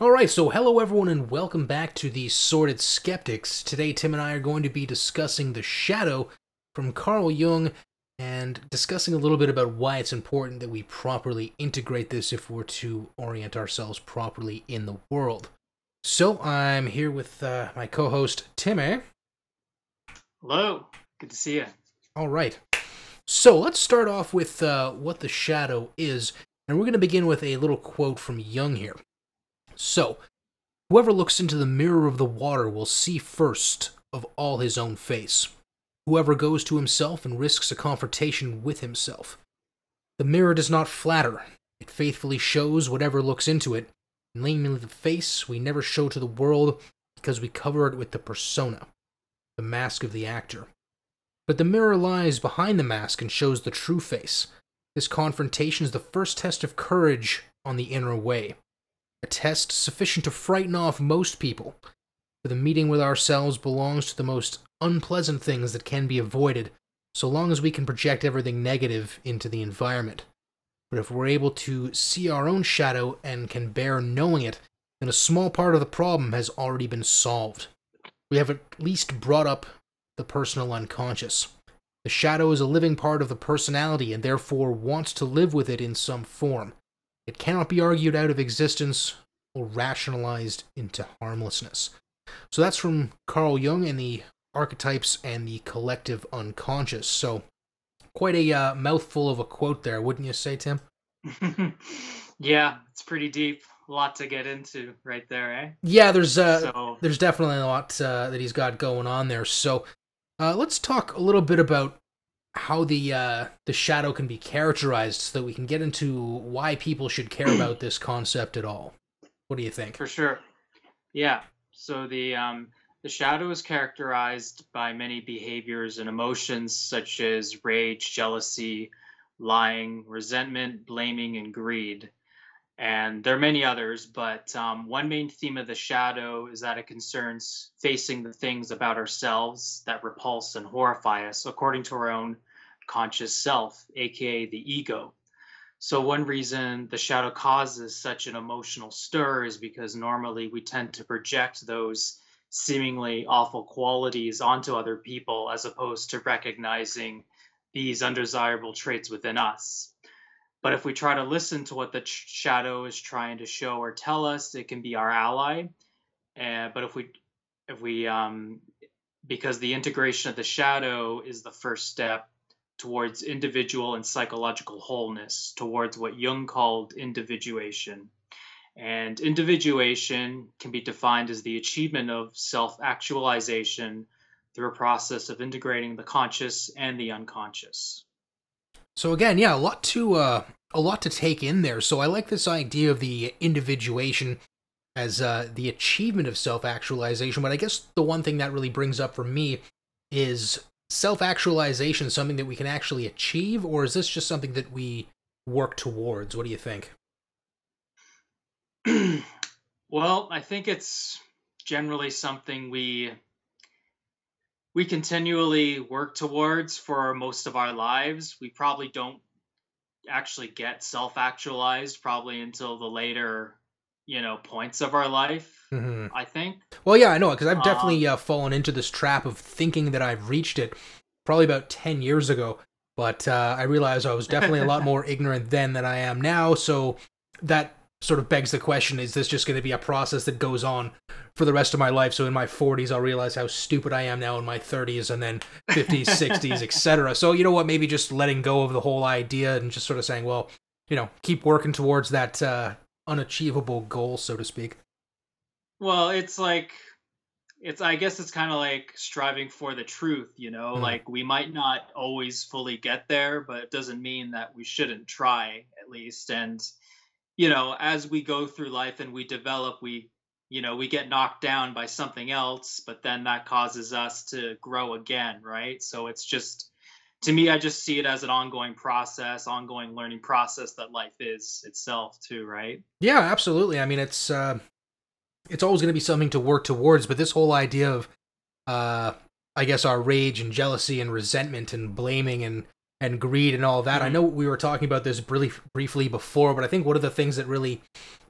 All right, so hello everyone and welcome back to the Sorted Skeptics. Today Tim and I are going to be discussing The Shadow from Carl Jung and discussing a little bit about why it's important that we properly integrate this if we're to orient ourselves properly in the world. So I'm here with uh, my co-host Timmy. Hello, good to see you. All right. So let's start off with uh, what The Shadow is, and we're going to begin with a little quote from Jung here. So, whoever looks into the mirror of the water will see first of all his own face. Whoever goes to himself and risks a confrontation with himself. The mirror does not flatter, it faithfully shows whatever looks into it. Namely, the face we never show to the world because we cover it with the persona, the mask of the actor. But the mirror lies behind the mask and shows the true face. This confrontation is the first test of courage on the inner way a test sufficient to frighten off most people. For the meeting with ourselves belongs to the most unpleasant things that can be avoided, so long as we can project everything negative into the environment. But if we're able to see our own shadow and can bear knowing it, then a small part of the problem has already been solved. We have at least brought up the personal unconscious. The shadow is a living part of the personality and therefore wants to live with it in some form. It cannot be argued out of existence or rationalized into harmlessness. So that's from Carl Jung and the archetypes and the collective unconscious. So quite a uh, mouthful of a quote there, wouldn't you say, Tim? yeah, it's pretty deep. A lot to get into right there, eh? Yeah, there's uh, so... there's definitely a lot uh, that he's got going on there. So uh, let's talk a little bit about how the uh, the shadow can be characterized so that we can get into why people should care about this concept at all. What do you think? For sure. Yeah. So the um, the shadow is characterized by many behaviors and emotions such as rage, jealousy, lying, resentment, blaming, and greed. And there are many others, but um, one main theme of the shadow is that it concerns facing the things about ourselves that repulse and horrify us according to our own conscious self, aka the ego. So, one reason the shadow causes such an emotional stir is because normally we tend to project those seemingly awful qualities onto other people as opposed to recognizing these undesirable traits within us. But if we try to listen to what the shadow is trying to show or tell us, it can be our ally. But if we, if we, um, because the integration of the shadow is the first step towards individual and psychological wholeness, towards what Jung called individuation. And individuation can be defined as the achievement of self actualization through a process of integrating the conscious and the unconscious. So again, yeah, a lot to uh, a lot to take in there. So I like this idea of the individuation as uh, the achievement of self-actualization. But I guess the one thing that really brings up for me is self-actualization something that we can actually achieve, or is this just something that we work towards? What do you think? well, I think it's generally something we we continually work towards for most of our lives. We probably don't actually get self actualized probably until the later, you know, points of our life. Mm-hmm. I think. Well, yeah, I know because I've definitely um, uh, fallen into this trap of thinking that I've reached it probably about 10 years ago. But uh, I realized I was definitely a lot more ignorant then than I am now. So that sort of begs the question is this just going to be a process that goes on for the rest of my life so in my 40s i'll realize how stupid i am now in my 30s and then 50s 60s etc so you know what maybe just letting go of the whole idea and just sort of saying well you know keep working towards that uh, unachievable goal so to speak well it's like it's i guess it's kind of like striving for the truth you know mm. like we might not always fully get there but it doesn't mean that we shouldn't try at least and you know, as we go through life and we develop, we, you know, we get knocked down by something else, but then that causes us to grow again, right? So it's just, to me, I just see it as an ongoing process, ongoing learning process that life is itself, too, right? Yeah, absolutely. I mean, it's, uh, it's always going to be something to work towards, but this whole idea of, uh, I guess our rage and jealousy and resentment and blaming and and greed and all that. I Mhm. know we were talking about this brief, briefly before, but I think one of the things that really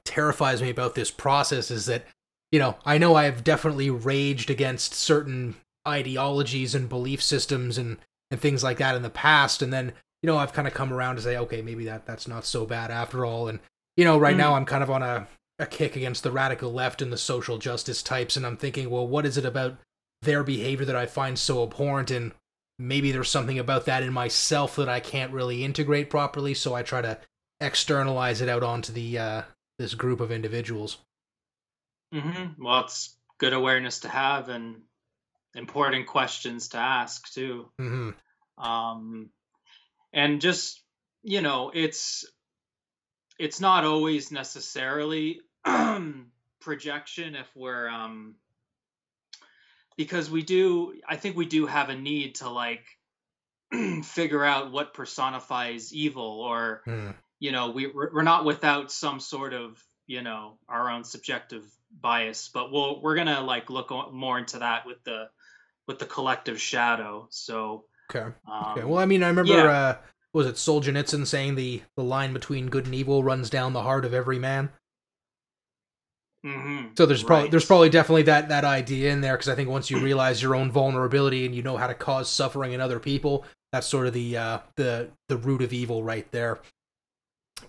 terrifies me about this process is that, you know, I know I've definitely raged against certain ideologies and belief systems and, and things like that in the past. And then, you know, I've kind of come around to say, okay, maybe that that's not so bad after all. And, you know, right now I'm kind of on a, a kick against the radical left and the social justice types. And I'm thinking, well, what is it about their behavior that I find so abhorrent? And maybe there's something about that in myself that I can't really integrate properly. So I try to externalize it out onto the, uh, this group of individuals. Mm-hmm. Well, it's good awareness to have and important questions to ask too. hmm Um, and just you know, it's it's not always necessarily projection if we're um because we do I think we do have a need to like figure out what personifies evil or Mm. you know we we're we're not without some sort of you know our own subjective bias but we'll we're gonna like look more into that with the with the collective shadow so Okay. um, Okay. Well, I mean, I remember, yeah. uh, was it Solzhenitsyn saying the, the line between good and evil runs down the heart of every man? mhm, So there's probably there's probably definitely that that idea in there because I think once you realize your own vulnerability and you know how to cause suffering in other people, that's sort of the uh, the the root of evil right there.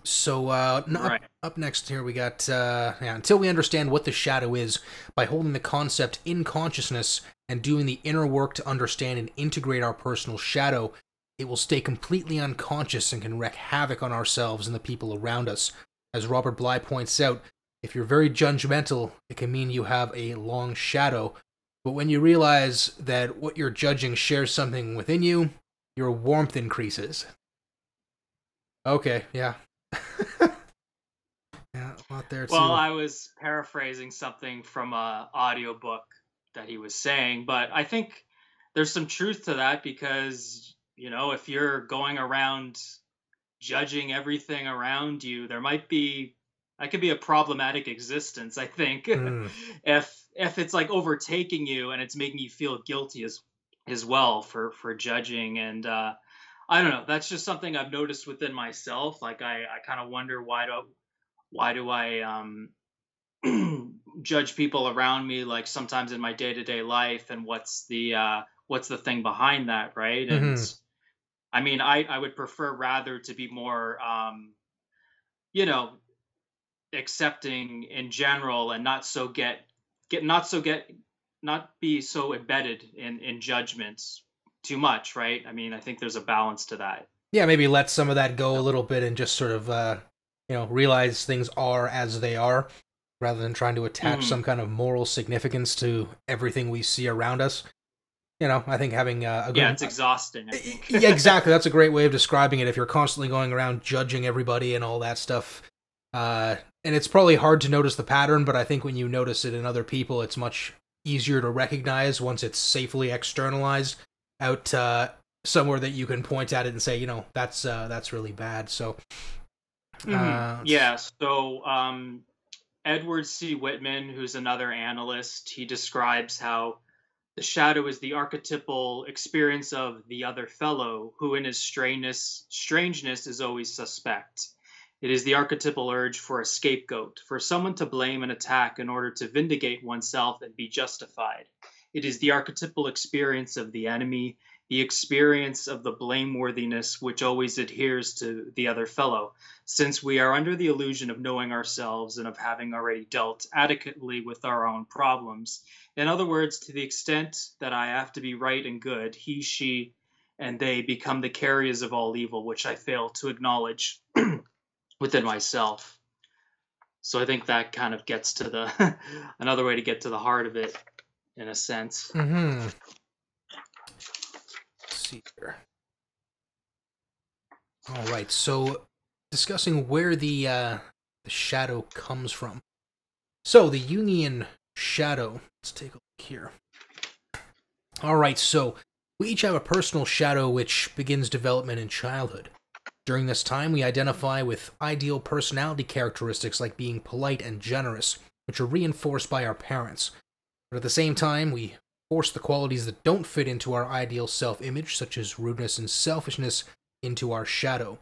So uh, n- up, Right. up next here we got uh, yeah, until we understand what the shadow is by holding the concept in consciousness and doing the inner work to understand and integrate our personal shadow, it will stay completely unconscious and can wreak havoc on ourselves and the people around us. As Robert Bly points out, if you're very judgmental, it can mean you have a long shadow. But when you realize that what you're judging shares something within you, your warmth increases. Okay, yeah. yeah, a lot there too. well i was paraphrasing something from a audiobook that he was saying but i think there's some truth to that because you know if you're going around judging everything around you there might be that could be a problematic existence i think Mm. if if it's like overtaking you and it's making you feel guilty as as well for for judging and uh i don't know. That's just something i've noticed within myself. Like i i kind of wonder why do why do i um judge people around me like sometimes in my day-to-day life and what's the uh what's the thing behind that right? And Mhm. i mean i i would prefer rather to be more um you know accepting in general and not so get get not so get not be so embedded in in judgments too much right i mean i think there's a balance to that yeah, maybe let some of that go a little bit and just sort of, uh, you know, realize things are as they are rather than trying to attach Mhm. some kind of moral significance to everything we see around us. You know, I think having uh, a good. yeah it's exhausting I think. yeah, exactly. That's a great way of describing it. If you're constantly going around judging everybody and all that stuff, uh, and it's probably hard to notice the pattern, but I think when you notice it in other people, it's much easier to recognize once it's safely externalized out uh, somewhere that you can point at it and say, you know, that's uh, that's really bad. So, Mhm. uh, yeah so um edward c Whitmont who's another analyst he describes how the shadow is the archetypal experience of the other fellow who in his strangeness strangeness is always suspect it is the archetypal urge for a scapegoat for someone to blame and attack in order to vindicate oneself and be justified it is the archetypal experience of the enemy the experience of the blameworthiness which always adheres to the other fellow since we are under the illusion of knowing ourselves and of having already dealt adequately with our own problems. In other words, to the extent that I have to be right and good, he, she, and they become the carriers of all evil, which I fail to acknowledge within myself. So I think that kind of gets to the another way to get to the heart of it, in a sense. hmm see here. All right, so discussing where the uh, the shadow comes from. So the Jungian shadow. Let's take a look here. All right, so we each have a personal shadow which begins development in childhood. During this time, we identify with ideal personality characteristics like being polite and generous, which are reinforced by our parents. But at the same time, we force the qualities that don't fit into our ideal self image, such as rudeness and selfishness, into our shadow.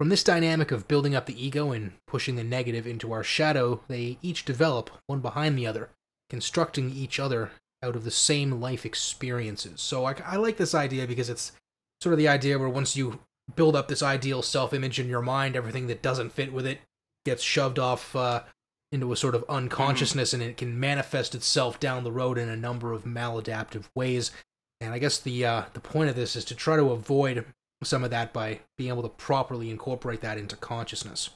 From this dynamic of building up the ego and pushing the negative into our shadow, they each develop, one behind the other, constructing each other out of the same life experiences. So I, I like this idea because it's sort of the idea where once you build up this ideal self image in your mind, everything that doesn't fit with it gets shoved off uh, into a sort of unconsciousness mm-hmm. and it can manifest itself down the road in a number of maladaptive ways. And I guess the uh, the point of this is to try to avoid some of that by being able to properly incorporate that into consciousness.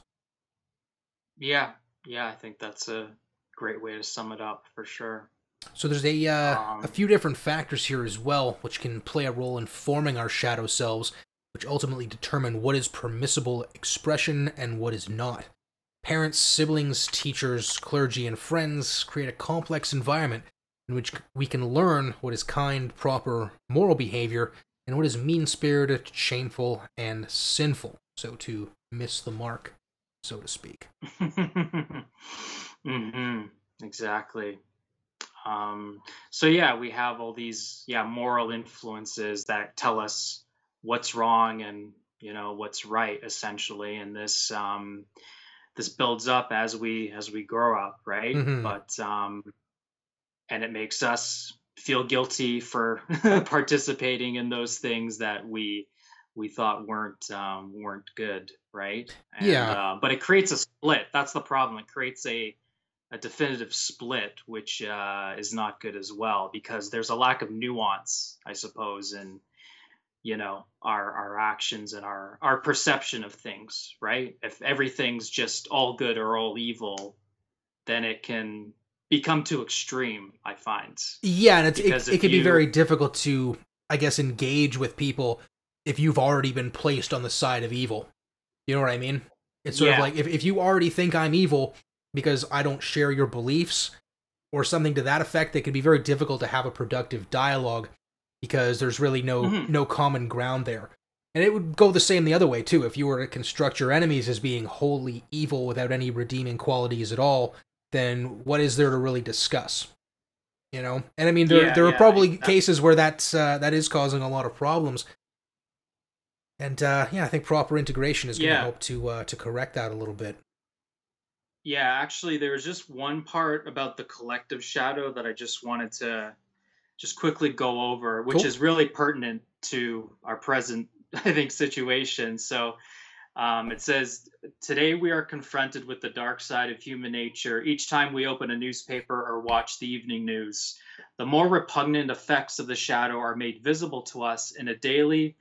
Yeah, yeah, I think that's a great way to sum it up for sure. So there's a uh, um, a few different factors here as well, which can play a role in forming our shadow selves, which ultimately determine what is permissible expression and what is not. Parents, siblings, teachers, clergy, and friends create a complex environment in which we can learn what is kind, proper, moral behavior and what is mean spirited, shameful, and sinful. So to miss the mark, so to speak. mm-hmm. Exactly. Um, so yeah, we have all these yeah moral influences that tell us what's wrong and you know what's right essentially, and this um, this builds up as we as we grow up, right? Mm-hmm. But um, and it makes us feel guilty for participating in those things that we we thought weren't um, weren't good, right? And, yeah. Uh, but it creates a split. That's the problem. It creates a a definitive split, which uh, is not good as well because there's a lack of nuance, I suppose, in you know our our actions and our our perception of things, right? If everything's just all good or all evil, then it can become too extreme. I find. Yeah, and it's, it, it can you... be very difficult to, I guess, engage with people if you've already been placed on the side of evil. You know what I mean? It's sort yeah. of like if, if you already think I'm evil because I don't share your beliefs or something to that effect, it can be very difficult to have a productive dialogue because there's really no mm-hmm. no common ground there. And it would go the same the other way too. If you were to construct your enemies as being wholly evil without any redeeming qualities at all, then what is there to really discuss? You know, and I mean there yeah, there yeah, are probably cases where that's uh, that is causing a lot of problems. And uh, yeah, I think proper integration is going to yeah. help to uh, to correct that a little bit. Yeah, actually, there was just one part about the collective shadow that I just wanted to just quickly go over, which cool. is really pertinent to our present, I think, situation. So, um, it says, Today we are confronted with the dark side of human nature each time we open a newspaper or watch the evening news. The more repugnant effects of the shadow are made visible to us in a daily,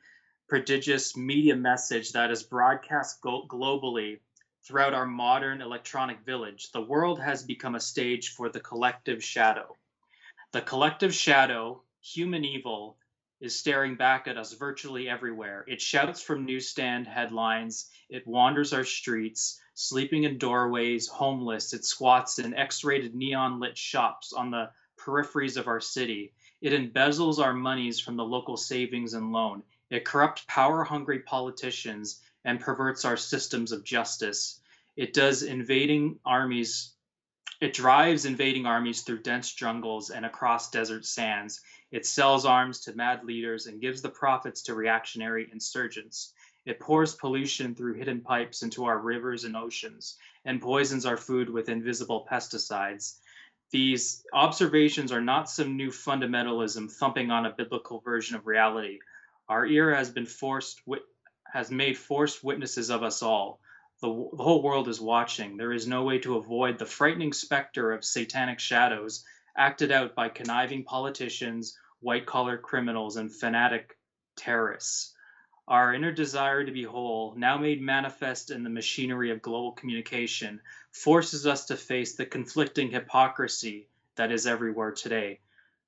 prodigious media message that is broadcast go- globally throughout our modern electronic village. The world has become a stage for the collective shadow. The collective shadow, human evil, is staring back at us virtually everywhere. It shouts from newsstand headlines, it wanders our streets, sleeping in doorways, homeless. It squats in X rated neon lit shops on the peripheries of our city. It embezzles our monies from the local savings and loan. It corrupts power hungry politicians and perverts our systems of justice. It does invading armies. It drives invading armies through dense jungles and across desert sands. It sells arms to mad leaders and gives the profits to reactionary insurgents. It pours pollution through hidden pipes into our rivers and oceans and poisons our food with invisible pesticides. These observations are not some new fundamentalism thumping on a biblical version of reality. Our era has been forced has made forced witnesses of us all. The, the whole world is watching. There is no way to avoid the frightening specter of satanic shadows acted out by conniving politicians, white collar criminals, and fanatic terrorists. Our inner desire to be whole, now made manifest in the machinery of global communication, forces us to face the conflicting hypocrisy that is everywhere today.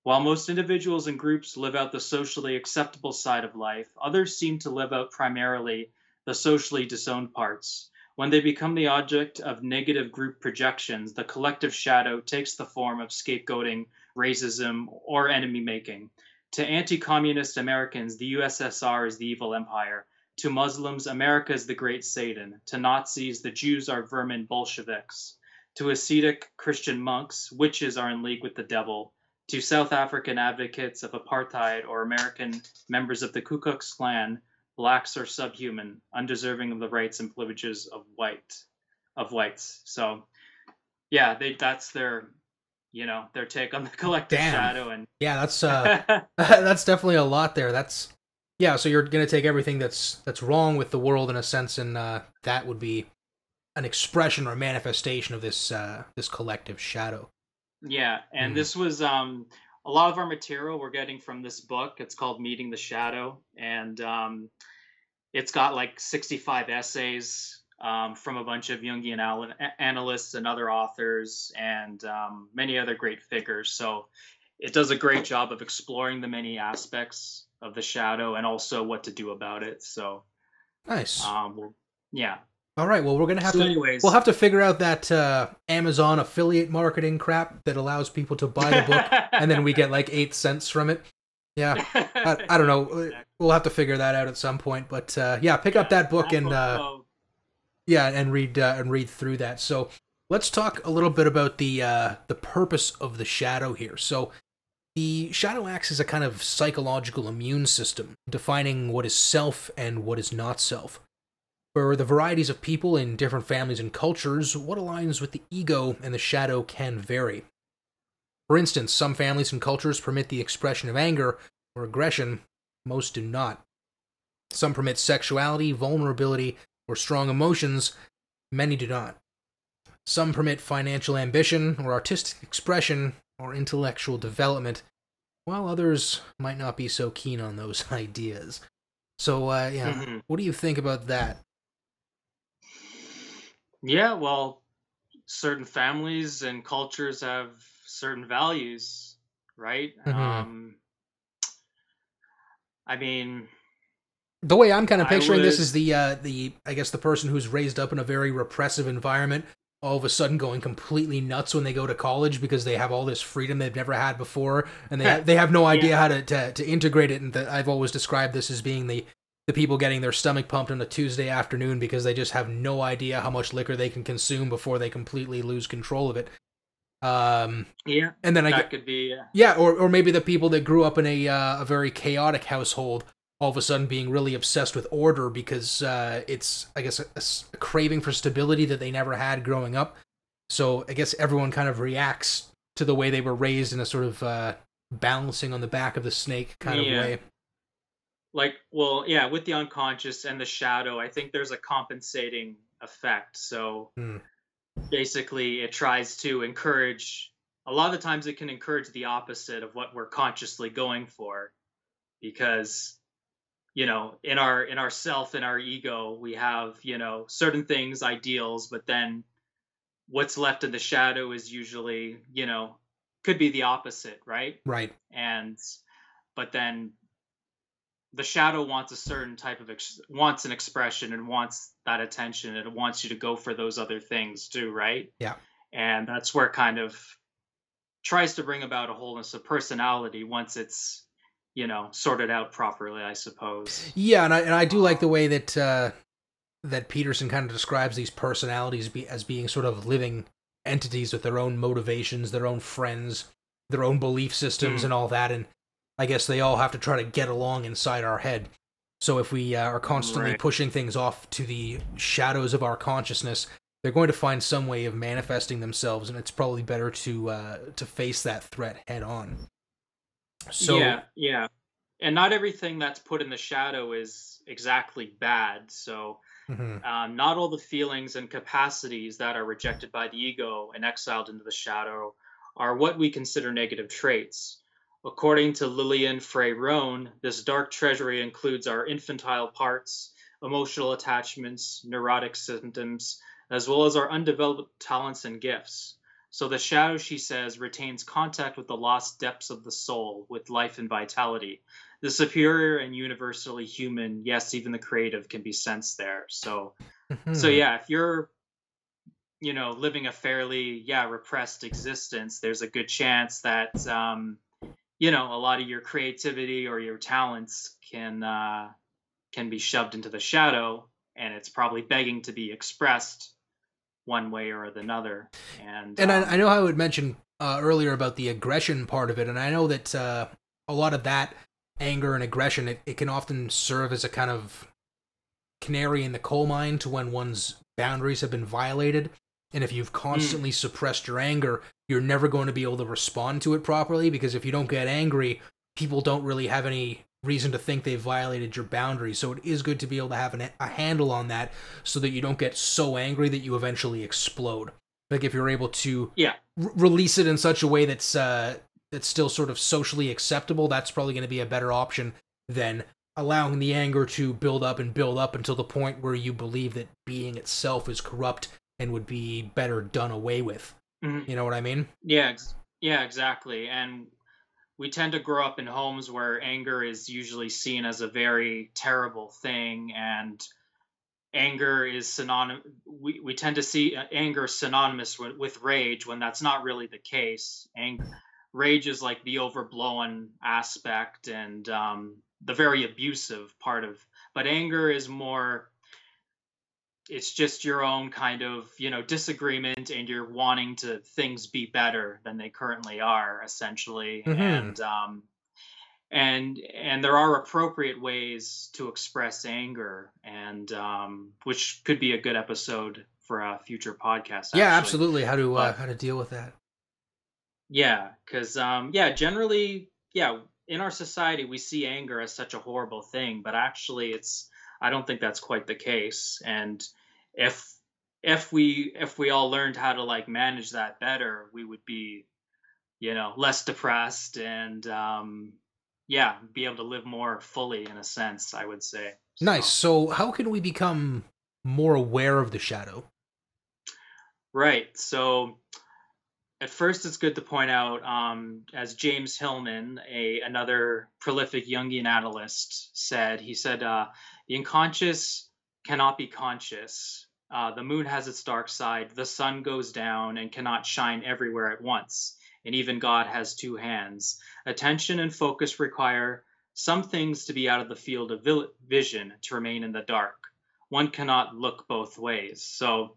While most individuals and groups live out the socially acceptable side of life, others seem to live out primarily the socially disowned parts. When they become the object of negative group projections, the collective shadow takes the form of scapegoating, racism, or enemy making. To anti communist Americans, the USSR is the evil empire. To Muslims, America is the great Satan. To Nazis, the Jews are vermin Bolsheviks. To ascetic Christian monks, witches are in league with the devil. To South African advocates of apartheid or American members of the Ku Klux Klan, blacks are subhuman, undeserving of the rights and privileges of white of whites. So yeah, they that's their you know their take on the collective Damn. shadow and Yeah, that's uh that's definitely a lot there. That's yeah, so you're gonna take everything that's that's wrong with the world in a sense, and uh, that would be an expression or manifestation of this uh, this collective shadow. yeah, and Mhm. this was um a lot of our material we're getting from this book. It's called Meeting the Shadow, and um, it's got like 65 essays um, from a bunch of Jungian al- analysts and other authors, and um, many other great figures. So it does a great job of exploring the many aspects of the shadow and also what to do about it. So Nice. um, yeah. All right. Well, we're gonna have So to. anyways, We'll have to figure out that uh, Amazon affiliate marketing crap that allows people to buy the book, and then we get like eight cents from it. Yeah, I, I don't know. Exactly. We'll have to figure that out at some point. But uh, yeah, pick up that book and uh, yeah, and read uh, and read through that. So let's talk a little bit about the uh, the purpose of the shadow here. So the shadow acts as a kind of psychological immune system, defining what is self and what is not self. For the varieties of people in different families and cultures, what aligns with the ego and the shadow can vary. For instance, some families and cultures permit the expression of anger or aggression, most do not. Some permit sexuality, vulnerability, or strong emotions, many do not. Some permit financial ambition or artistic expression or intellectual development, while others might not be so keen on those ideas. So, uh, yeah, Mhm. what do you think about that? Yeah, well, certain families and cultures have certain values, right? Mhm. Um, I mean, The way I'm kind of picturing this is the uh, the I guess the person who's raised up in a very repressive environment, all of a sudden going completely nuts when they go to college because they have all this freedom they've never had before, and they they have no idea Yeah. how to, to to integrate it. And that I've always described this as being the the people getting their stomach pumped on a Tuesday afternoon because they just have no idea how much liquor they can consume before they completely lose control of it. Um, yeah, and then I that could be. uh, yeah, or or maybe the people that grew up in a uh, a very chaotic household, all of a sudden being really obsessed with order because uh, it's I guess a craving for stability that they never had growing up. So I guess everyone kind of reacts to the way they were raised in a sort of uh, balancing on the back of the snake kind Yeah. of way. Like well yeah with the unconscious and the shadow i think there's a compensating effect so Hmm. basically it tries to encourage a lot of the times it can encourage the opposite of what we're consciously going for because you know in our in our self in our ego we have you know certain things ideals but then what's left in the shadow is usually you know could be the opposite right Right. and but then the shadow wants a certain type of ex- wants an expression and wants that attention and it wants you to go for those other things too right Yeah. and that's where it kind of tries to bring about a wholeness of personality once it's you know sorted out properly i suppose Yeah, and I and I do like the way that uh, that Peterson kind of describes these personalities be, as being sort of living entities with their own motivations, their own friends, their own belief systems, Mm. and all that. And I guess they all have to try to get along inside our head. So if we uh, are constantly Right. pushing things off to the shadows of our consciousness, they're going to find some way of manifesting themselves, and it's probably better to uh, to face that threat head on. So yeah yeah and not everything that's put in the shadow is exactly bad so mhm. um, not all the feelings and capacities that are rejected by the ego and exiled into the shadow are what we consider negative traits. According to Liliane Frey-Rohn, this dark treasury includes our infantile parts, emotional attachments, neurotic symptoms, as well as our undeveloped talents and gifts. So the shadow, she says, retains contact with the lost depths of the soul, with life and vitality. The superior and universally human, yes, even the creative, can be sensed there. So, so Mhm. yeah, if you're, you know, living a fairly, yeah, repressed existence, there's a good chance that, um, you know, a lot of your creativity or your talents can uh, can be shoved into the shadow, and it's probably begging to be expressed one way or another. And And um, I, I know I would mention uh, earlier about the aggression part of it, and I know that uh, a lot of that anger and aggression, it, it can often serve as a kind of canary in the coal mine to when one's boundaries have been violated. And if you've constantly mm. suppressed your anger, you're never going to be able to respond to it properly because if you don't get angry, people don't really have any reason to think they violated your boundaries. So it is good to be able to have an, a handle on that so that you don't get so angry that you eventually explode. Like if you're able to yeah. R- release it in such a way that's uh, that's still sort of socially acceptable, that's probably going to be a better option than allowing the anger to build up and build up until the point where you believe that being itself is corrupt and would be better done away with. Mm-hmm. You know what I mean? Yeah, yeah, exactly. And we tend to grow up in homes where anger is usually seen as a very terrible thing and anger is synonymous we, we tend to see uh, anger synonymous with, with rage when that's not really the case anger rage is like the overblown aspect and um, the very abusive part of but anger is more it's just your own kind of you know disagreement and you're wanting to things be better than they currently are essentially mm-hmm. and um and and there are appropriate ways to express anger and um which could be a good episode for a future podcast actually. yeah absolutely how to uh, how to deal with that yeah because um yeah generally yeah in our society we see anger as such a horrible thing but actually it's i don't think that's quite the case and if if we if we all learned how to like manage that better we would be you know less depressed and um yeah be able to live more fully in a sense i would say so. nice so how can we become more aware of the shadow right so at first, it's good to point out, um, as James Hillman, a another prolific Jungian analyst, said, he said, uh, the unconscious cannot be conscious. Uh, the moon has its dark side. The sun goes down and cannot shine everywhere at once. And even God has two hands. Attention and focus require some things to be out of the field of vision to remain in the dark. One cannot look both ways. So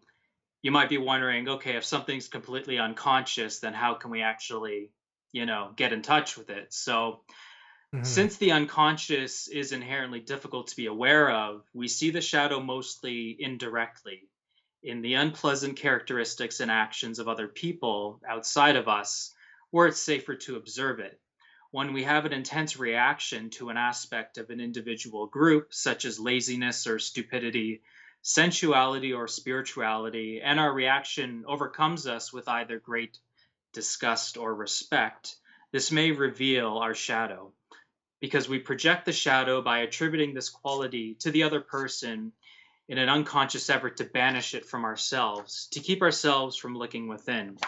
you might be wondering, okay, if something's completely unconscious, then how can we actually, you know, get in touch with it? So, mm-hmm. since the unconscious is inherently difficult to be aware of, we see the shadow mostly indirectly in the unpleasant characteristics and actions of other people outside of us, where it's safer to observe it. When we have an intense reaction to an aspect of an individual group, such as laziness or stupidity, sensuality or spirituality, and our reaction overcomes us with either great disgust or respect, this may reveal our shadow. Because we project the shadow by attributing this quality to the other person in an unconscious effort to banish it from ourselves, to keep ourselves from looking within.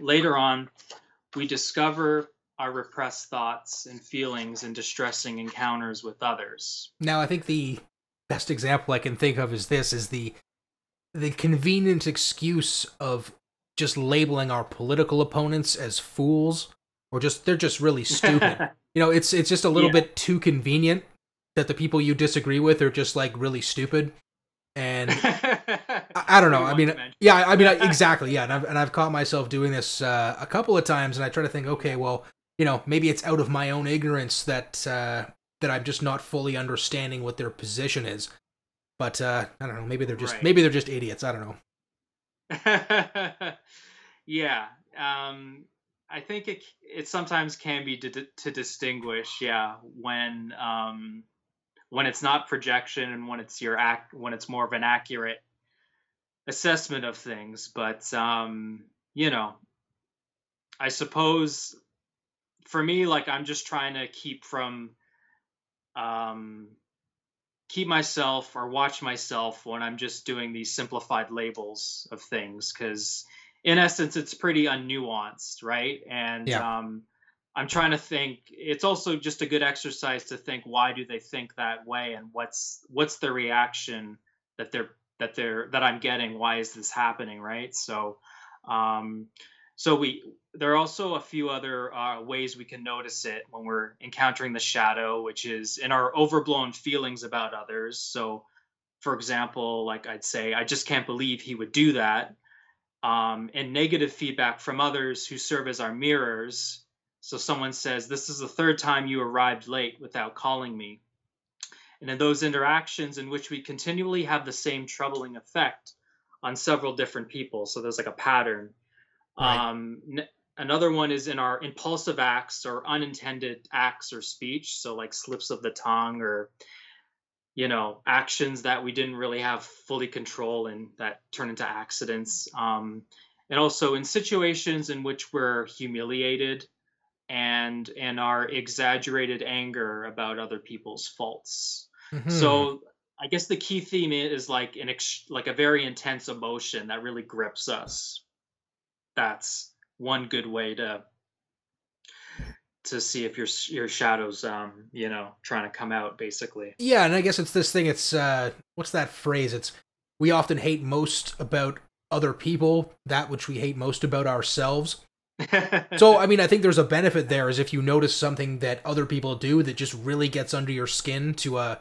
Later on, we discover our repressed thoughts and feelings in distressing encounters with others. Now, I think the best example I can think of is this is the the convenient excuse of just labeling our political opponents as fools or just they're just really stupid. you know, it's it's just a little yeah. bit too convenient that the people you disagree with are just like really stupid. And I, I, don't know. I mean, yeah, I mean, exactly. Yeah, and I've, and I've caught myself doing this uh, a couple of times, and I try to think, okay, well, you know, maybe it's out of my own ignorance that uh, that I'm just not fully understanding what their position is. But uh, I don't know. Maybe they're just right. maybe they're just idiots. I don't know. yeah, um, I think it it sometimes can be to, to distinguish. Yeah, when um, when it's not projection and when it's your act when it's more of an accurate assessment of things. But um, you know, I suppose for me, like I'm just trying to keep from um, keep myself or watch myself when I'm just doing these simplified labels of things because in essence it's pretty unnuanced, right? And yeah. um, I'm trying to think. It's also just a good exercise to think why do they think that way and what's what's the reaction that they're that they're that I'm getting. Why is this happening, right? So um, so we there are also a few other uh, ways we can notice it when we're encountering the shadow, which is in our overblown feelings about others. So, for example, like I'd say, I just can't believe he would do that. Um, and negative feedback from others who serve as our mirrors, So someone says, This is the third time you arrived late without calling me. And in those interactions in which we continually have the same troubling effect on several different people. So there's like a pattern. Right. Um, n- another one is in our impulsive acts or unintended acts or speech. So like slips of the tongue or you know actions that we didn't really have fully control and that turn into accidents. Um, and also in situations in which we're humiliated and and our exaggerated anger about other people's faults. Mm-hmm. so i guess the key theme is like an ex- like a very intense emotion that really grips us. That's one good way to to see if your your shadows um you know trying to come out basically. Yeah and i guess it's this thing it's uh what's that phrase? It's we often hate most about other people that which we hate most about ourselves. So i mean i think there's a benefit there is if you notice something that other people do that just really gets under your skin to a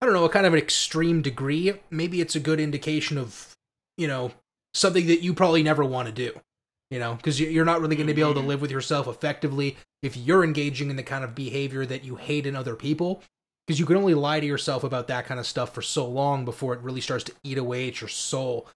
i don't know a kind of an extreme degree maybe it's a good indication of you know something that you probably never want to do you know because you're not really going to be able to mm-hmm. live with yourself effectively if you're engaging in the kind of behavior that you hate in other people because you can only lie to yourself about that kind of stuff for so long before it really starts to eat away at your soul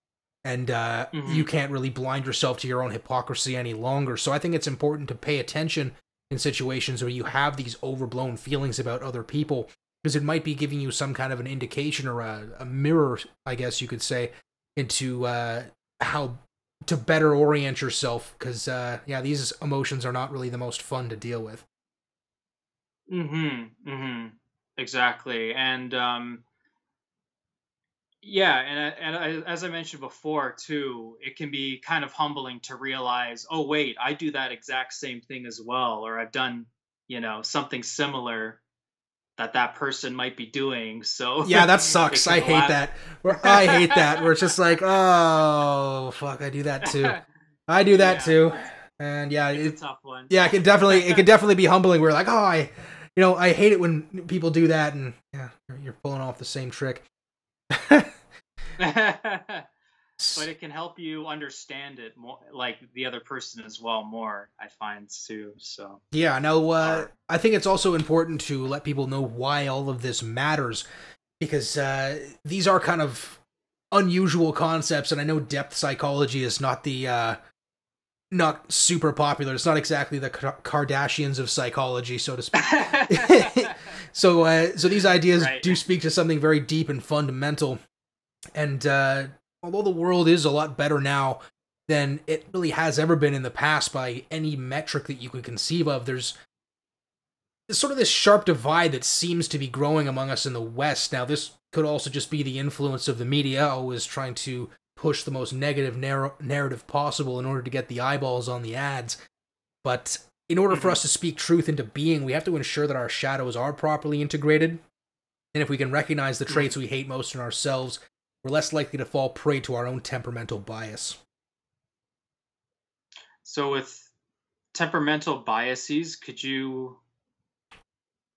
and uh, mm-hmm. you can't really blind yourself to your own hypocrisy any longer so i think it's important to pay attention in situations where you have these overblown feelings about other people because it might be giving you some kind of an indication or a, a mirror i guess you could say into uh, how to better orient yourself because uh yeah these emotions are not really the most fun to deal with mhm mhm exactly and um yeah and and as i mentioned before too it can be kind of humbling to realize oh wait i do that exact same thing as well or i've done you know something similar that that person might be doing. So yeah, that sucks. I hate that. Where I hate that. Where it's just like, oh fuck, I do that too. I do that yeah. too. And yeah, it's it, a tough one. Yeah, it can definitely it can definitely be humbling. We're like, oh, I, you know, I hate it when people do that, and yeah, you're pulling off the same trick but it can help you understand it more like the other person as well more i find too so yeah no uh, i think it's also important to let people know why all of this matters because uh, these are kind of unusual concepts and i know depth psychology is not the uh, not super popular it's not exactly the kardashians of psychology so to speak so uh, so these ideas right. do speak to something very deep and fundamental and uh, although the world is a lot better now than it really has ever been in the past by any metric that you could conceive of, there's sort of this sharp divide that seems to be growing among us in the West. Now, this could also just be the influence of the media, always trying to push the most negative narr- narrative possible in order to get the eyeballs on the ads. But in order for mm-hmm. us to speak truth into being, we have to ensure that our shadows are properly integrated. And if we can recognize the traits we hate most in ourselves, we're less likely to fall prey to our own temperamental bias. So, with temperamental biases, could you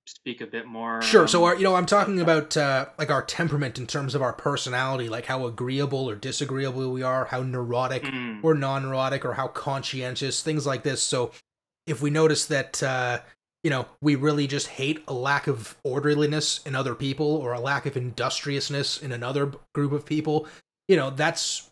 speak a bit more? Sure. so, our, you know, I'm talking about uh, like our temperament in terms of our personality, like how agreeable or disagreeable we are, how neurotic mm. or non-neurotic, or how conscientious, things like this. So, if we notice that uh, you know, we really just hate a lack of orderliness in other people or a lack of industriousness in another group of people, you know, that's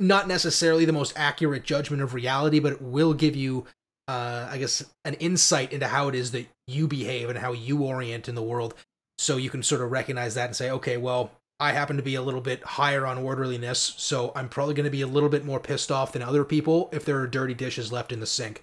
not necessarily the most accurate judgment of reality, but it will give you, uh, I guess, an insight into how it is that you behave and how you orient in the world. So you can sort of recognize that and say, okay, well, I happen to be a little bit higher on orderliness, so I'm probably going to be a little bit more pissed off than other people if there are dirty dishes left in the sink.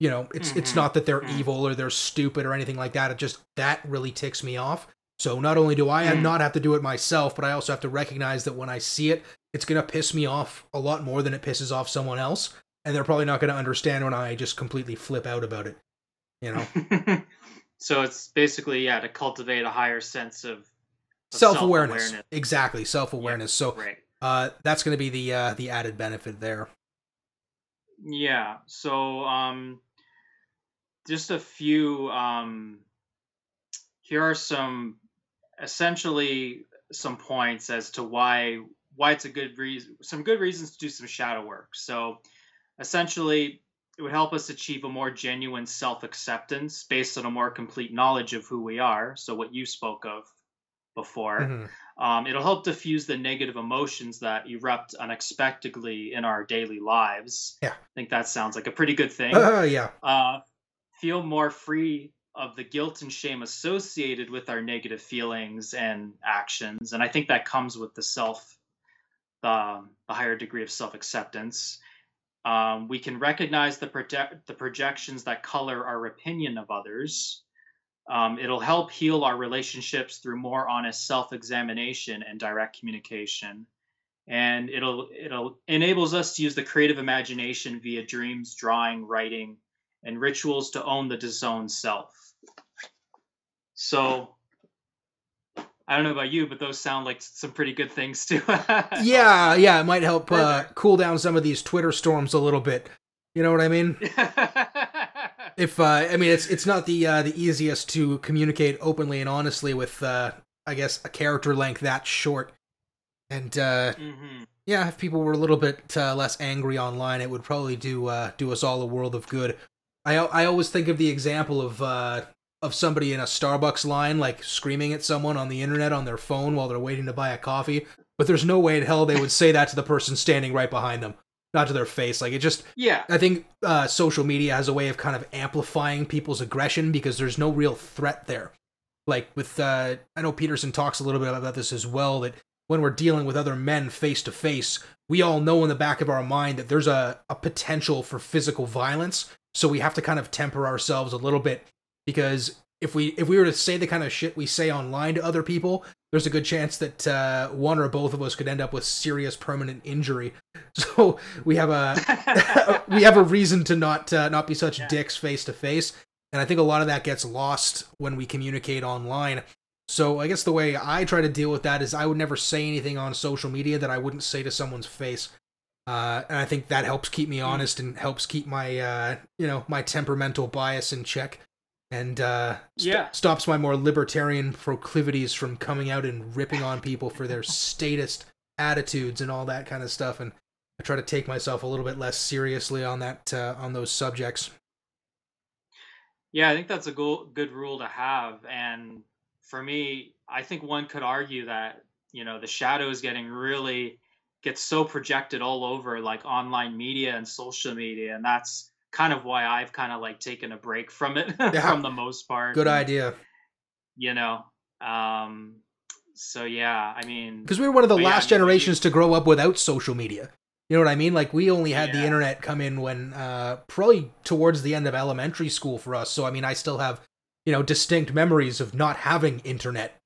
You know, it's mm-hmm. it's not that they're mm-hmm. evil or they're stupid or anything like that. It just that really ticks me off. So not only do I mm. not have to do it myself, but I also have to recognize that when I see it, it's gonna piss me off a lot more than it pisses off someone else, and they're probably not gonna understand when I just completely flip out about it. You know. so it's basically yeah to cultivate a higher sense of, of self-awareness. self-awareness. Exactly, self-awareness. Yeah, so right. uh, that's going to be the uh, the added benefit there. Yeah. So um, just a few. Um, here are some essentially some points as to why why it's a good reason some good reasons to do some shadow work so essentially it would help us achieve a more genuine self acceptance based on a more complete knowledge of who we are. So, what you spoke of before. Mm-hmm. Um, it'll help diffuse the negative emotions that erupt unexpectedly in our daily lives. Yeah. I think that sounds like a pretty good thing. Uh, yeah. Uh, feel more free of the guilt and shame associated with our negative feelings and actions. And I think that comes with the self, the, the higher degree of self acceptance. Um, we can recognize the, proje- the projections that color our opinion of others. Um, it'll help heal our relationships through more honest self-examination and direct communication, and it'll it'll enables us to use the creative imagination via dreams, drawing, writing, and rituals to own the disowned self. So, I don't know about you, but those sound like some pretty good things too. Yeah, yeah, it might help uh, cool down some of these Twitter storms a little bit. You know what I mean? If uh, I mean it's it's not the uh, the easiest to communicate openly and honestly with uh, I guess a character length that short. And uh, hmm yeah, if people were a little bit uh, less angry online, it would probably do uh, do us all a world of good. I I always think of the example of uh, of somebody in a Starbucks line like screaming at someone on the internet on their phone while they're waiting to buy a coffee. But there's no way in hell they would say that to the person standing right behind them, not to their face. Like it just Yeah. I think uh, social media has a way of kind of amplifying people's aggression because there's no real threat there. Like with, uh, I know Peterson talks a little bit about this as well. That when we're dealing with other men face to face, we all know in the back of our mind that there's a, a potential for physical violence. So we have to kind of temper ourselves a little bit because if we if we were to say the kind of shit we say online to other people, there's a good chance that uh, one or both of us could end up with serious permanent injury. So we have a we have a reason to not uh, not be such Yeah. dicks face to face, and I think a lot of that gets lost when we communicate online. So I guess the way I try to deal with that is I would never say anything on social media that I wouldn't say to someone's face, uh, and I think that helps keep me honest and helps keep my uh, you know my temperamental bias in check, and uh, st- Yeah. stops my more libertarian proclivities from coming out and ripping on people for their statist attitudes and all that kind of stuff. And I try to take myself a little bit less seriously on that uh, on those subjects. Yeah, I think that's a go- good rule to have. And for me, I think one could argue that, you know, the shadow is getting really gets so projected all over like online media and social media. And that's kind of why I've kind of like taken a break from it Yeah. from the most part. Good idea. You know, um, so yeah, I mean, Because we were one of the yeah, last we- generations to grow up without social media. You know what I mean? Like we only had the internet come in when uh, probably towards the end of elementary school for us. So I mean, I still have you know distinct memories of not having internet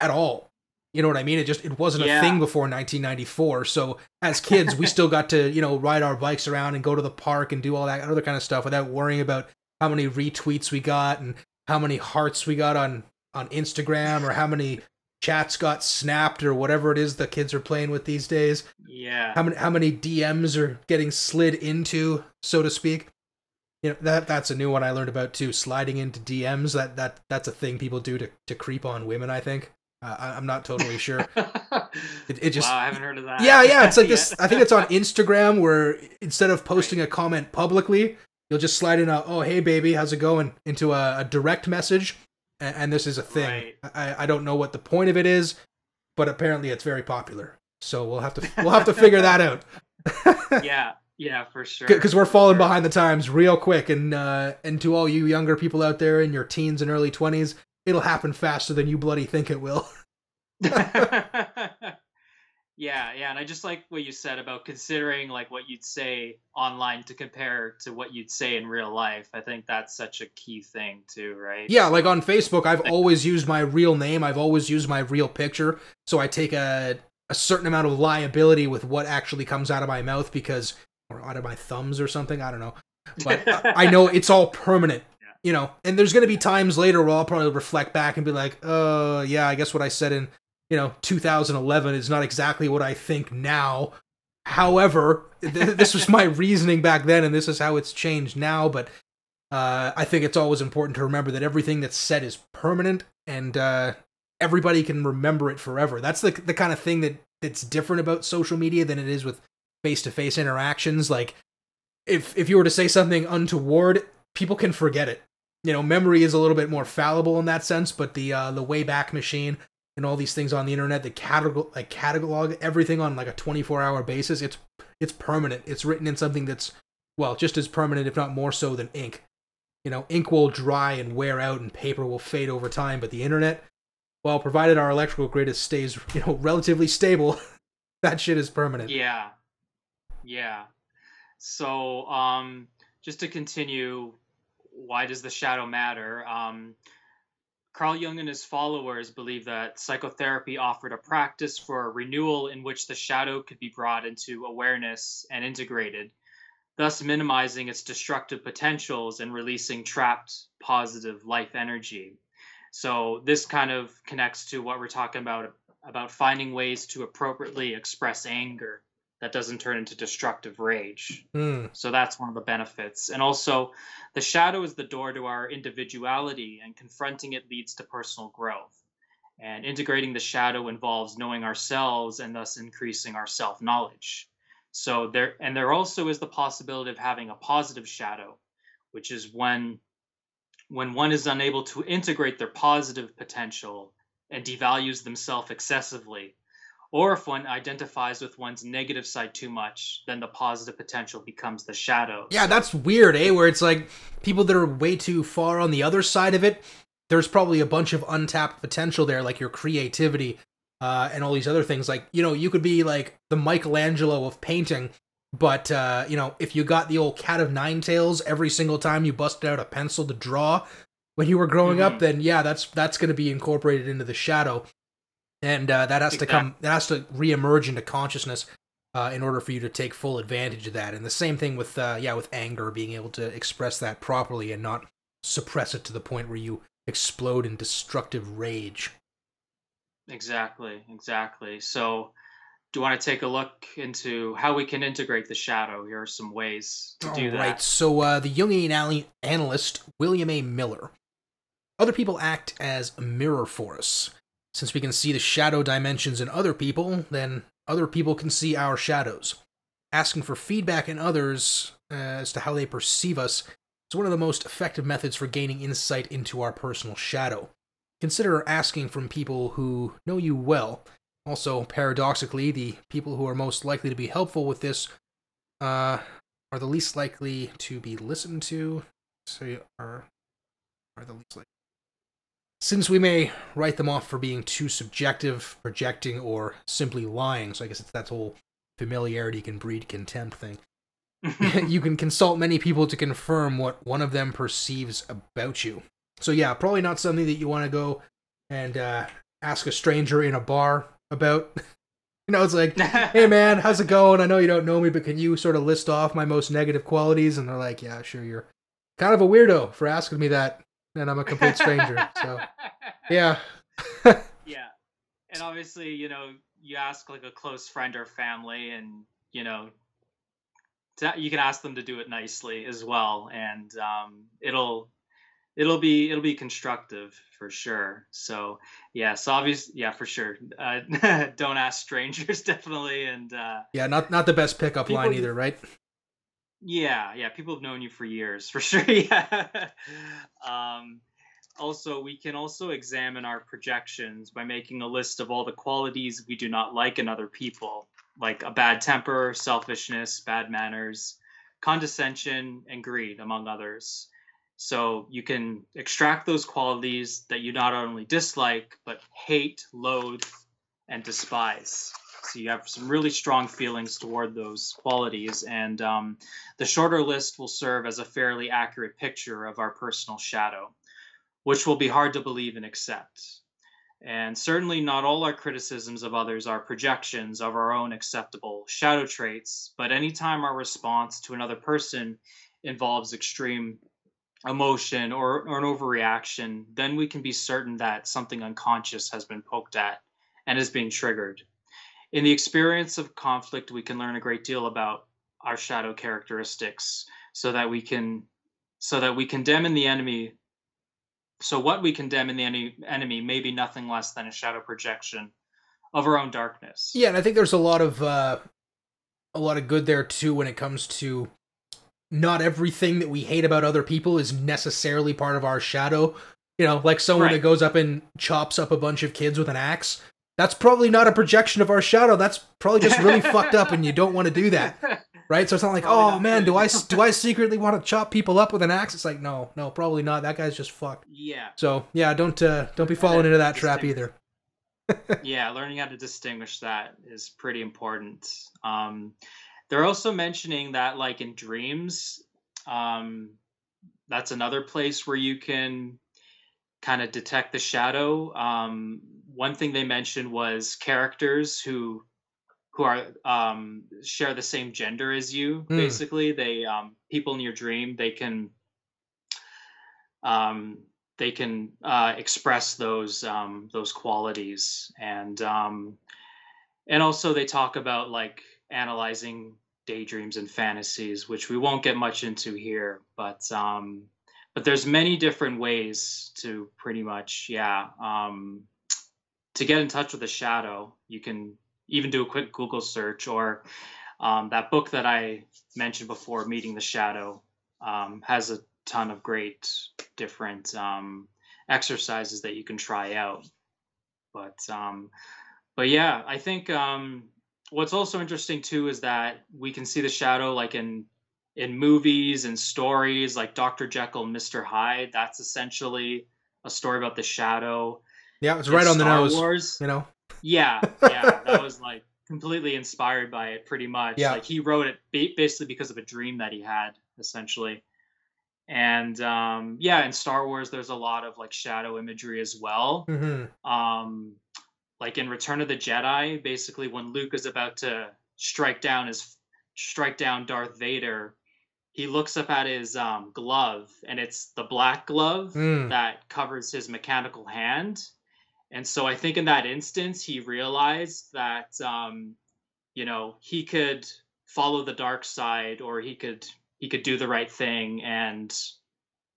at all. You know what I mean? It just it wasn't a thing before 1994. So as kids, we still got to you know ride our bikes around and go to the park and do all that other kind of stuff without worrying about how many retweets we got and how many hearts we got on on Instagram or how many chats got snapped or whatever it is the kids are playing with these days. yeah. How many how many DMs are getting slid into, so to speak. You know that that's a new one I learned about too. Sliding into DMs that that that's a thing people do to to creep on women. I think. Uh, I, I'm not totally sure. It, it just wow, I haven't heard of that. yeah, yeah. It's like this. I think it's on Instagram where instead of posting a comment publicly, you'll just slide in a "Oh, hey, baby, how's it going?" into a, a direct message, and, and this is a thing. Right. I, I don't know what the point of it is, but apparently it's very popular. So we'll have to we'll have to figure that out yeah, yeah, for sure. because we're falling sure. behind the times real quick. And uh, and to all you younger people out there in your teens and early twenties, it'll happen faster than you bloody think it will. yeah, yeah, and I just like what you said about considering like what you'd say online to compare to what you'd say in real life. I think that's such a key thing too, right? Yeah, like on Facebook, I've always used my real name. I've always used my real picture. So I take a a certain amount of liability with what actually comes out of my mouth because, or out of my thumbs or something. I don't know, but I I know it's all permanent. You know, and there's gonna be times later where I'll probably reflect back and be like, "Uh, yeah, I guess what I said in you know 2011 is not exactly what I think now." However, th- this was my reasoning back then, and this is how it's changed now. But uh, I think it's always important to remember that everything that's said is permanent, and uh, everybody can remember it forever. That's the the kind of thing that that's different about social media than it is with face to face interactions. Like if if you were to say something untoward, people can forget it. You know, memory is a little bit more fallible in that sense, but the uh, the Wayback Machine and all these things on the internet that catalog like catalog everything on like a 24 hour basis it's it's permanent it's written in something that's well just as permanent if not more so than ink you know ink will dry and wear out and paper will fade over time but the internet well provided our electrical grid stays you know relatively stable that shit is permanent Yeah. Yeah. So, um, just to continue, why does the shadow matter? Um, Carl Jung and his followers believe that psychotherapy offered a practice for renewal in which the shadow could be brought into awareness and integrated, thus minimizing its destructive potentials and releasing trapped positive life energy. So this kind of connects to what we're talking about about finding ways to appropriately express anger that doesn't turn into destructive rage. Hmm. So that's one of the benefits. And also, the shadow is the door to our individuality, and confronting it leads to personal growth. And integrating the shadow involves knowing ourselves and thus increasing our self knowledge. So there, and there also is the possibility of having a positive shadow, which is when when one is unable to integrate their positive potential and devalues themselves excessively or if one identifies with one's negative side too much, then the positive potential becomes the shadow. Yeah, that's weird, eh? Where it's like people that are way too far on the other side of it, there's probably a bunch of untapped potential there, like your creativity uh, and all these other things. Like, you know, you could be like the Michelangelo of painting, but, uh, you know, if you got the old cat of nine tails every single time you busted out a pencil to draw when you were growing Mhm. up, then yeah, that's that's going to be incorporated into the shadow. And uh, that has to come, that has to reemerge into consciousness uh, in order for you to take full advantage of that. And the same thing with uh, yeah, with anger, being able to express that properly and not suppress it to the point where you explode in destructive rage. Exactly, exactly. So, do you want to take a look into how we can integrate the shadow? Here are some ways to do that. right. So uh, the Jungian analyst William A. Miller. Other people act as a mirror for us. Since we can see the shadow dimensions in other people, then other people can see our shadows. Asking for feedback in others uh, as to how they perceive us is one of the most effective methods for gaining insight into our personal shadow. Consider asking from people who know you well. Also, paradoxically, the people who are most likely to be helpful with this uh, are the least likely to be listened to. So are are the least likely. Since we may write them off for being too subjective, projecting, or simply lying, so I guess it's that whole familiarity can breed contempt thing. you can consult many people to confirm what one of them perceives about you. So yeah, probably not something that you want to go and uh, ask a stranger in a bar about. you know, it's like, hey man, how's it going? I know you don't know me, but can you sort of list off my most negative qualities? And they're like, yeah, sure, you're kind of a weirdo for asking me that, and I'm a complete stranger. so yeah, yeah, and obviously, you know, you ask like a close friend or family, and you know, to, you can ask them to do it nicely as well, and um, it'll it'll be it'll be constructive for sure. So yeah, so obviously, yeah, for sure. Uh, don't ask strangers, definitely, and uh, yeah, not not the best pickup line either, right? Yeah, yeah, people have known you for years, for sure. Yeah. um, also, we can also examine our projections by making a list of all the qualities we do not like in other people, like a bad temper, selfishness, bad manners, condescension, and greed, among others. So you can extract those qualities that you not only dislike, but hate, loathe, and despise. So you have some really strong feelings toward those qualities, and um, the shorter list will serve as a fairly accurate picture of our personal shadow, which will be hard to believe and accept. And certainly not all our criticisms of others are projections of our own acceptable shadow traits, but anytime our response to another person involves extreme emotion or, or an overreaction, then we can be certain that something unconscious has been poked at and is being triggered. In the experience of conflict, we can learn a great deal about our shadow characteristics so that we can so that we condemn in the enemy so what we condemn in the ene- enemy may be nothing less than a shadow projection of our own darkness Yeah, and I think there's a lot of uh, a lot of good there too when it comes to not everything that we hate about other people is necessarily part of our shadow. You know, like someone Right. that goes up and chops up a bunch of kids with an axe. That's probably not a projection of our shadow. That's probably just really fucked up, and you don't want to do that, right? So it's not like, Probably oh not man, do I do I secretly want to chop people up with an axe? It's like, no, no, probably not. That guy's just fucked. yeah, So yeah, don't uh, don't be falling into that trap either. yeah, learning how to distinguish that is pretty important. Um, they're also mentioning that, like in dreams, um, that's another place where you can kind of detect the shadow. Um, one thing they mentioned was characters who who are um, share the same gender as you. Hmm. Basically, they um, people in your dream they can um, they can uh, express those um, those qualities and um, and also they talk about like analyzing daydreams and fantasies, which we won't get much into here, but um, but there's many different ways to pretty much yeah um, to get in touch with the shadow. You can even do a quick Google search or um, that book that I mentioned before, Meeting the Shadow, um, has a ton of great different um, exercises that you can try out. But um, but yeah, I think um, what's also interesting too is that we can see the shadow like in in movies and stories like Dr. Jekyll and Mr. Hyde. That's essentially a story about the shadow. Yeah, it's right on the nose. Wars, You know. yeah, yeah, that was like completely inspired by it, pretty much. Yeah. Like he wrote it basically because of a dream that he had, essentially. And um, yeah, in Star Wars, there's a lot of like shadow imagery as well. hmm Um, like in Return of the Jedi, basically when Luke is about to strike down his strike down Darth Vader, he looks up at his um, glove, and it's the black glove Mm. that covers his mechanical hand. And so I think in that instance, he realized that, um, you know, he could follow the dark side or he could he could do the right thing and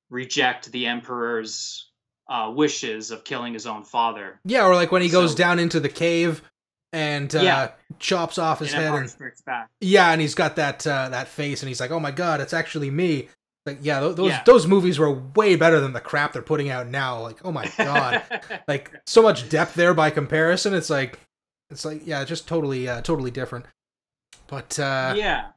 reject the emperor's uh, wishes of killing his own father. Yeah, or like when he goes down into the cave and uh, Yeah. chops off his in head and Back. Yeah, and he's got that uh, that face, and he's like, "Oh my god, it's actually me." Like, yeah, those Yeah. those movies were way better than the crap they're putting out now. Like, oh my god, like so much depth there by comparison. It's like, it's like, yeah, just totally, uh, totally different. But uh, yeah,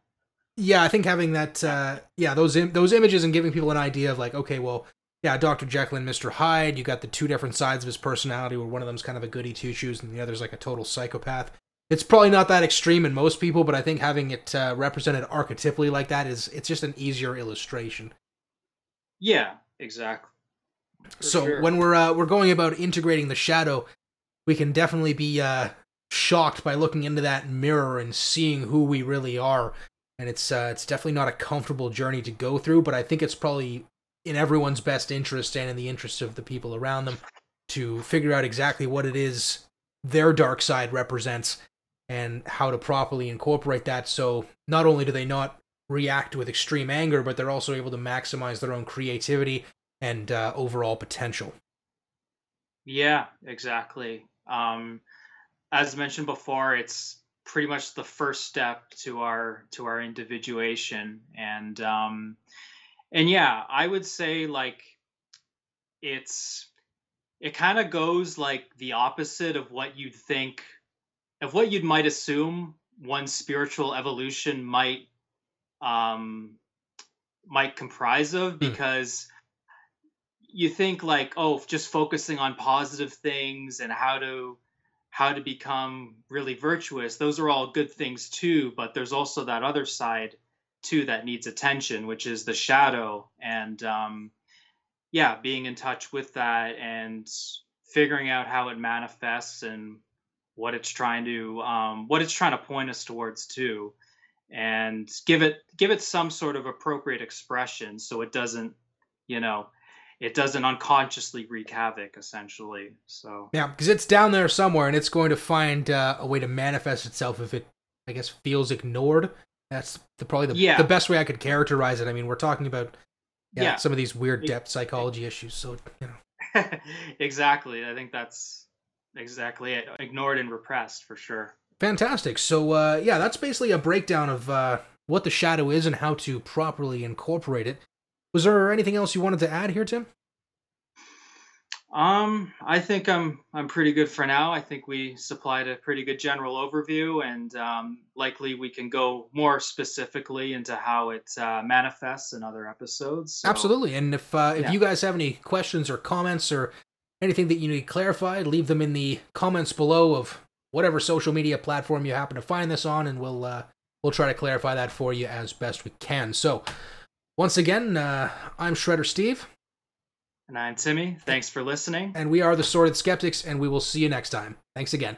yeah, I think having that, uh, yeah, those Im- those images and giving people an idea of like, okay, well, yeah, Doctor Jekyll and Mister Hyde. You got the two different sides of his personality, where one of them's kind of a goody two shoes, and the other's like a total psychopath. It's probably not that extreme in most people, but I think having it uh, represented archetypally like that is it's just an easier illustration. yeah, exactly. For so sure. when we're uh, we're going about integrating the shadow, we can definitely be uh, shocked by looking into that mirror and seeing who we really are. And it's uh, it's definitely not a comfortable journey to go through, but I think it's probably in everyone's best interest and in the interest of the people around them to figure out exactly what it is their dark side represents and how to properly incorporate that. So not only do they not react with extreme anger but they're also able to maximize their own creativity and uh, overall potential. Yeah, exactly. Um, as mentioned before, it's pretty much the first step to our to our individuation, and um, and yeah, I would say like it's it kind of goes like the opposite of what you'd think of what you'd might assume one spiritual evolution might um might comprise of because you think like oh just focusing on positive things and how to how to become really virtuous those are all good things too but there's also that other side too that needs attention which is the shadow. And um yeah being in touch with that and figuring out how it manifests and what it's trying to um what it's trying to point us towards too. And give it give it some sort of appropriate expression so it doesn't you know it doesn't unconsciously wreak havoc essentially. So. Yeah because it's down there somewhere and it's going to find uh, a way to manifest itself if it i guess feels ignored. That's the, probably the, Yeah. the best way i could characterize it. I mean we're talking about yeah, Yeah. some of these weird depth psychology issues so you know. Exactly. I think that's exactly it ignored and repressed for sure Fantastic. So uh, yeah, that's basically a breakdown of uh, what the shadow is and how to properly incorporate it. Was there anything else you wanted to add here, Tim? Um, I think I'm I'm pretty good for now. I think we supplied a pretty good general overview, and um, likely we can go more specifically into how it uh, manifests in other episodes. So, Absolutely. And if uh, if Yeah. you guys have any questions or comments or anything that you need clarified, leave them in the comments below of whatever social media platform you happen to find this on, and we'll uh, we'll try to clarify that for you as best we can. So, once again, uh, I'm Shredder Steve, And I'm Timmy. Thanks for listening. and we are the Sorted Skeptics, and we will see you next time. Thanks again.